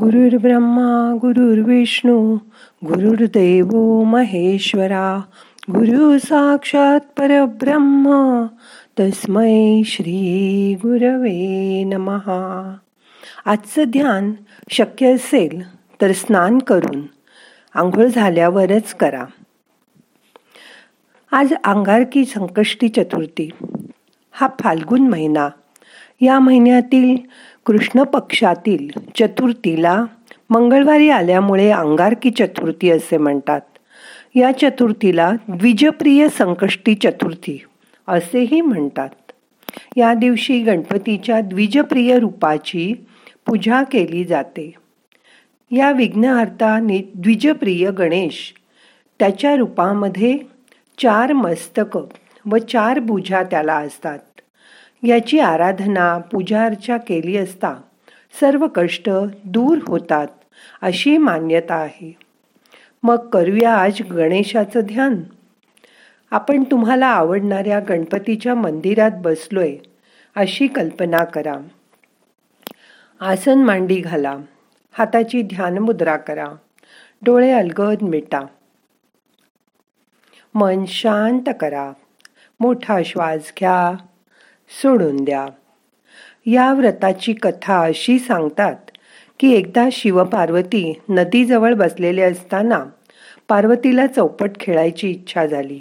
गुरुर्ब्रह्मा गुरुर्विष्णू गुरुर्देव महेश्वरा गुरु साक्षात परब्रह्म तस्मै श्री गुरवे नमहा आजचं ध्यान शक्य असेल तर स्नान करून आंघोळ झाल्यावरच करा. आज अंगारकी संकष्टी चतुर्थी. हा फाल्गुन महिना. या महिन्यातील कृष्ण पक्षातील चतुर्थीला मंगळवारी आल्यामुळे अंगारकी चतुर्थी असे म्हणतात. या चतुर्थीला द्विजप्रिय संकष्टी चतुर्थी असेही म्हणतात. या दिवशी गणपतीच्या द्विजप्रिय रूपाची पूजा केली जाते. या विघ्नहर्ताने द्विजप्रिय गणेश त्याच्या रूपामध्ये चार मस्तक व चार भुजा त्याला असतात. याची आराधना पूजार्चा केली असता सर्व कष्ट दूर होतात अशी मान्यता आहे. मग करूया आज गणेशाचं ध्यान. आपण तुम्हाला आवडणाऱ्या गणपतीच्या मंदिरात बसलोय अशी कल्पना करा. आसन मांडी घाला हाताची ध्यान मुद्रा करा डोळे अलगद मिटा. मन शांत करा मोठा श्वास घ्या. सोडून द्या. या व्रताची कथा अशी सांगतात की एकदा शिवपार्वती नदीजवळ बसलेले असताना पार्वतीला चौपट खेळायची इच्छा झाली.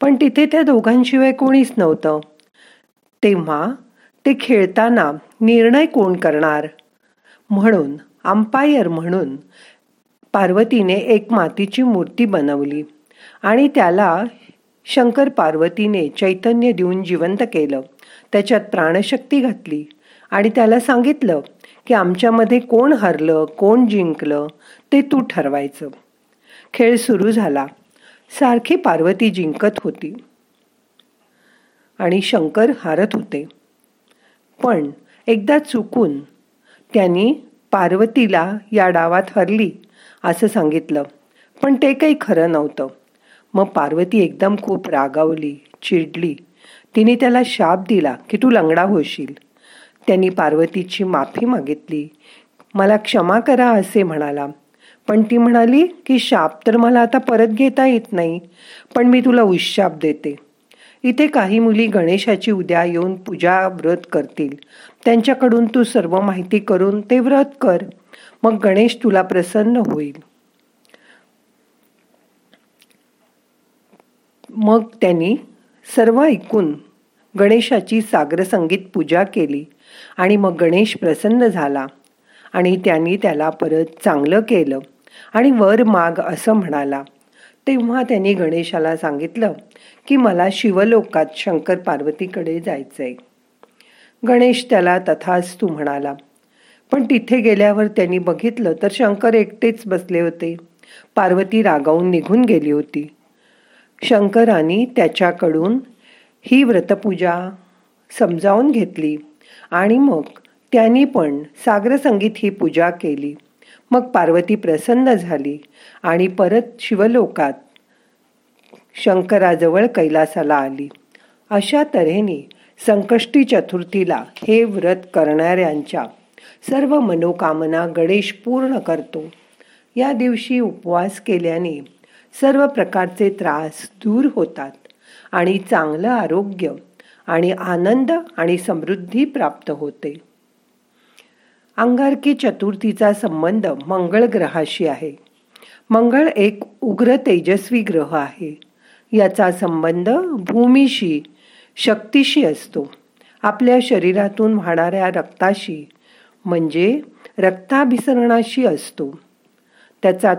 पण तिथे त्या दोघांशिवाय कोणीच नव्हतं. तेव्हा ते खेळताना निर्णय कोण करणार? म्हणून अंपायर म्हणून पार्वतीने एक मातीची मूर्ती बनवली आणि त्याला शंकर पार्वतीने चैतन्य देऊन जिवंत केलं. त्याच्यात प्राणशक्ती घातली. आणि त्याला सांगितलं की आमच्यामध्ये कोण हरलं कोण जिंकलं ते तू ठरवायचं. खेळ सुरू झाला. सारखी पार्वती जिंकत होती. आणि शंकर हारत होते. पण एकदा चुकून त्यांनी पार्वतीला या डावात हरली असं सांगितलं. पण ते काही खरं नव्हतं. मग पार्वती एकदम खूप रागावली चिडली. तिने त्याला शाप दिला की तू लंगडा होशील. त्यांनी पार्वतीची माफी मागितली. मला क्षमा करा असे म्हणाला. पण ती म्हणाली की शाप तर मला आता परत घेता येत नाही पण मी तुला उशाप देते. इथे काही मुली गणेशाची उद्या येऊन पूजा व्रत करतील. त्यांच्याकडून तू सर्व माहिती करून ते व्रत कर. मग गणेश तुला प्रसन्न होईल. मग त्यांनी सर्व ऐकून गणेशाची सागरसंगीत पूजा केली आणि मग गणेश प्रसन्न झाला आणि त्यांनी त्याला परत चांगलं केलं आणि वर माग असं म्हणाला तेव्हा त्यांनी गणेशाला सांगितलं की मला शिवलोकात शंकर पार्वतीकडे जायचं आहे गणेश त्याला तू म्हणाला पण तिथे गेल्यावर त्यांनी बघितलं तर शंकर एकटेच बसले होते. पार्वती रागावून निघून गेली होती. शंकराने त्याच्याकडून ही व्रतपूजा समजावून घेतली आणि मग त्यांनी पण सागरसंगीत ही पूजा केली. मग पार्वती प्रसन्न झाली आणि परत शिवलोकात शंकराजवळ कैलासाला आली. अशा तऱ्हेने संकष्टी चतुर्थीला हे व्रत करणाऱ्यांच्या सर्व मनोकामना गणेश पूर्ण करतो. या दिवशी उपवास केल्याने सर्व प्रकारचे त्रास दूर होतात आणि चांगलं आरोग्य आणि आनंद आणि समृद्धी प्राप्त होते. अंगारकी चतुर्थीचा संबंध मंगळ ग्रहाशी आहे. मंगळ एक उग्र तेजस्वी ग्रह आहे. याचा संबंध भूमीशी शक्तीशी असतो. आपल्या शरीरातून वाहणाऱ्या रक्ताशी म्हणजे रक्ताभिसरणाशी असतो. त्याचा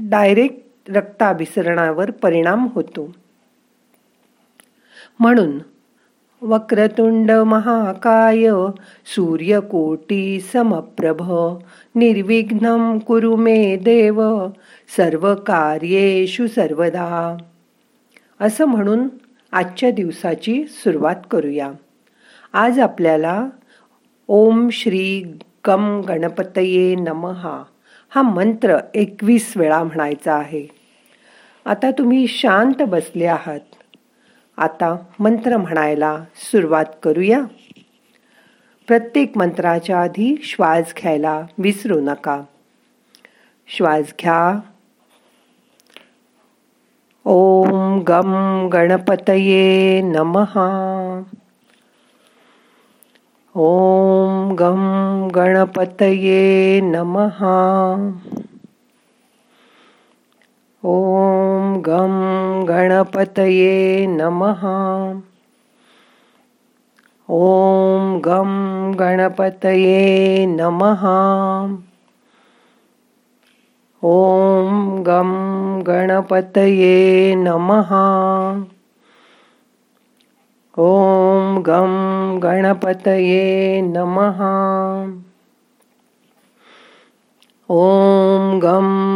डायरेक्ट रक्ताभिसरणावर परिणाम होतो. म्हणून वक्रतुंड महाकाय सूर्यकोटी समप्रभ निर्विघ्न कुरु मे देव सर्व कार्येषु सर्वदा. असं म्हणून आजच्या दिवसाची सुरुवात करूया. आज आपल्याला ओम श्री गम गणपतये नमहा हा मंत्र एकवीस वेळा म्हणायचा आहे. आता तुम्ही शांत बसले आहात. आता मंत्र म्हणायला सुरुवात करूया. प्रत्येक मंत्राच्या आधी श्वास घ्यायला विसरू नका. श्वास घ्या. ओम गम गणपतये नमहा ॐ गम गणपतये नमः. ॐ गं गणपतये नमः। ॐ गं गणपतये नमः। ॐ गं गणपतये नमः। ॐ गं गणपतये नमः। ॐ गम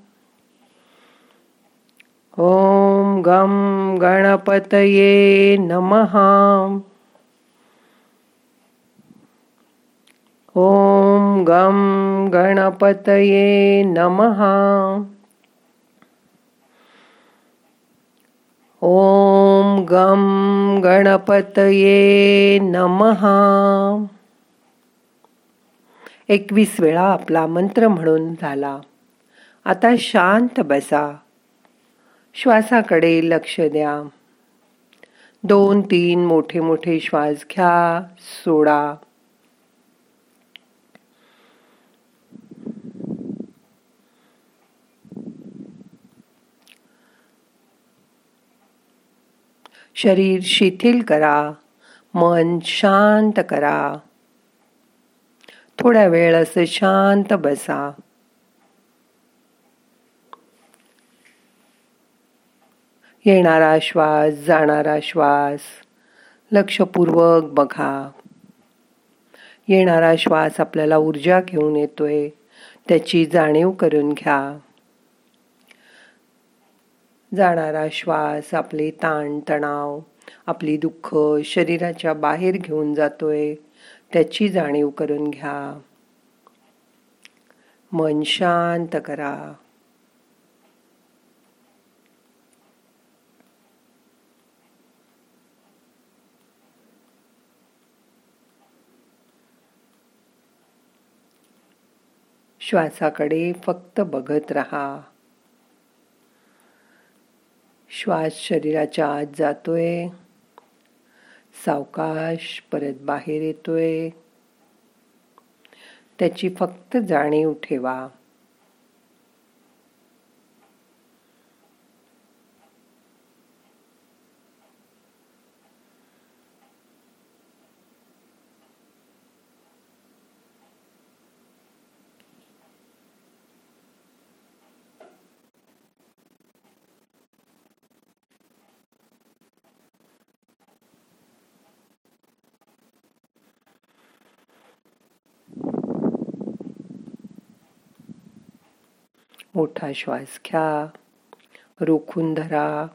ॐ गं गणपतये नमः। ॐ गं गणपतये नमः। ॐ गं गणपतये नमः। एकवीस वेळा आपला मंत्र म्हणून झाला. आता शांत बसा. श्वासाकडे लक्ष द्या. दोन तीन मोठे मोठे श्वास घ्या सोडा. शरीर शिथिल करा मन शांत करा. थोड्या वेळ असं शांत बसा. येणारा श्वास जाणारा श्वास. लक्षपूर्वक बघा. येणारा श्वास आपल्याला ऊर्जा घेऊन येतोय. त्याची जाणीव करून घ्या. जाणारा श्वास आपले ताण तणाव आपली दुःख शरीराच्या बाहेर घेऊन जातोय. त्याची जाणीव करून घ्या. मन शांत करा. श्वासाकडे फक्त बघत राहा. श्वास शरीराच्या आत जातोय. सावकाश परत बाहेर येतोय. त्याची फक्त जाणीव ठेवा. मोठा श्वास घ्या. रोखून धरा.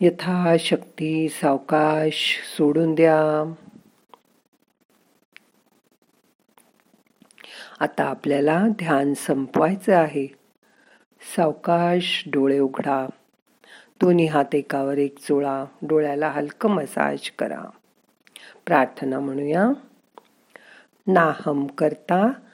यथाशक्ती सावकाश सोडून द्या. आता आपल्याला ध्यान संपवायचं आहे. सावकाश डोळे उघडा. दोन्ही हात एकावर एक चोळा डोळ्याला हलकं मसाज करा. प्रार्थना म्हणूया. नाहम करता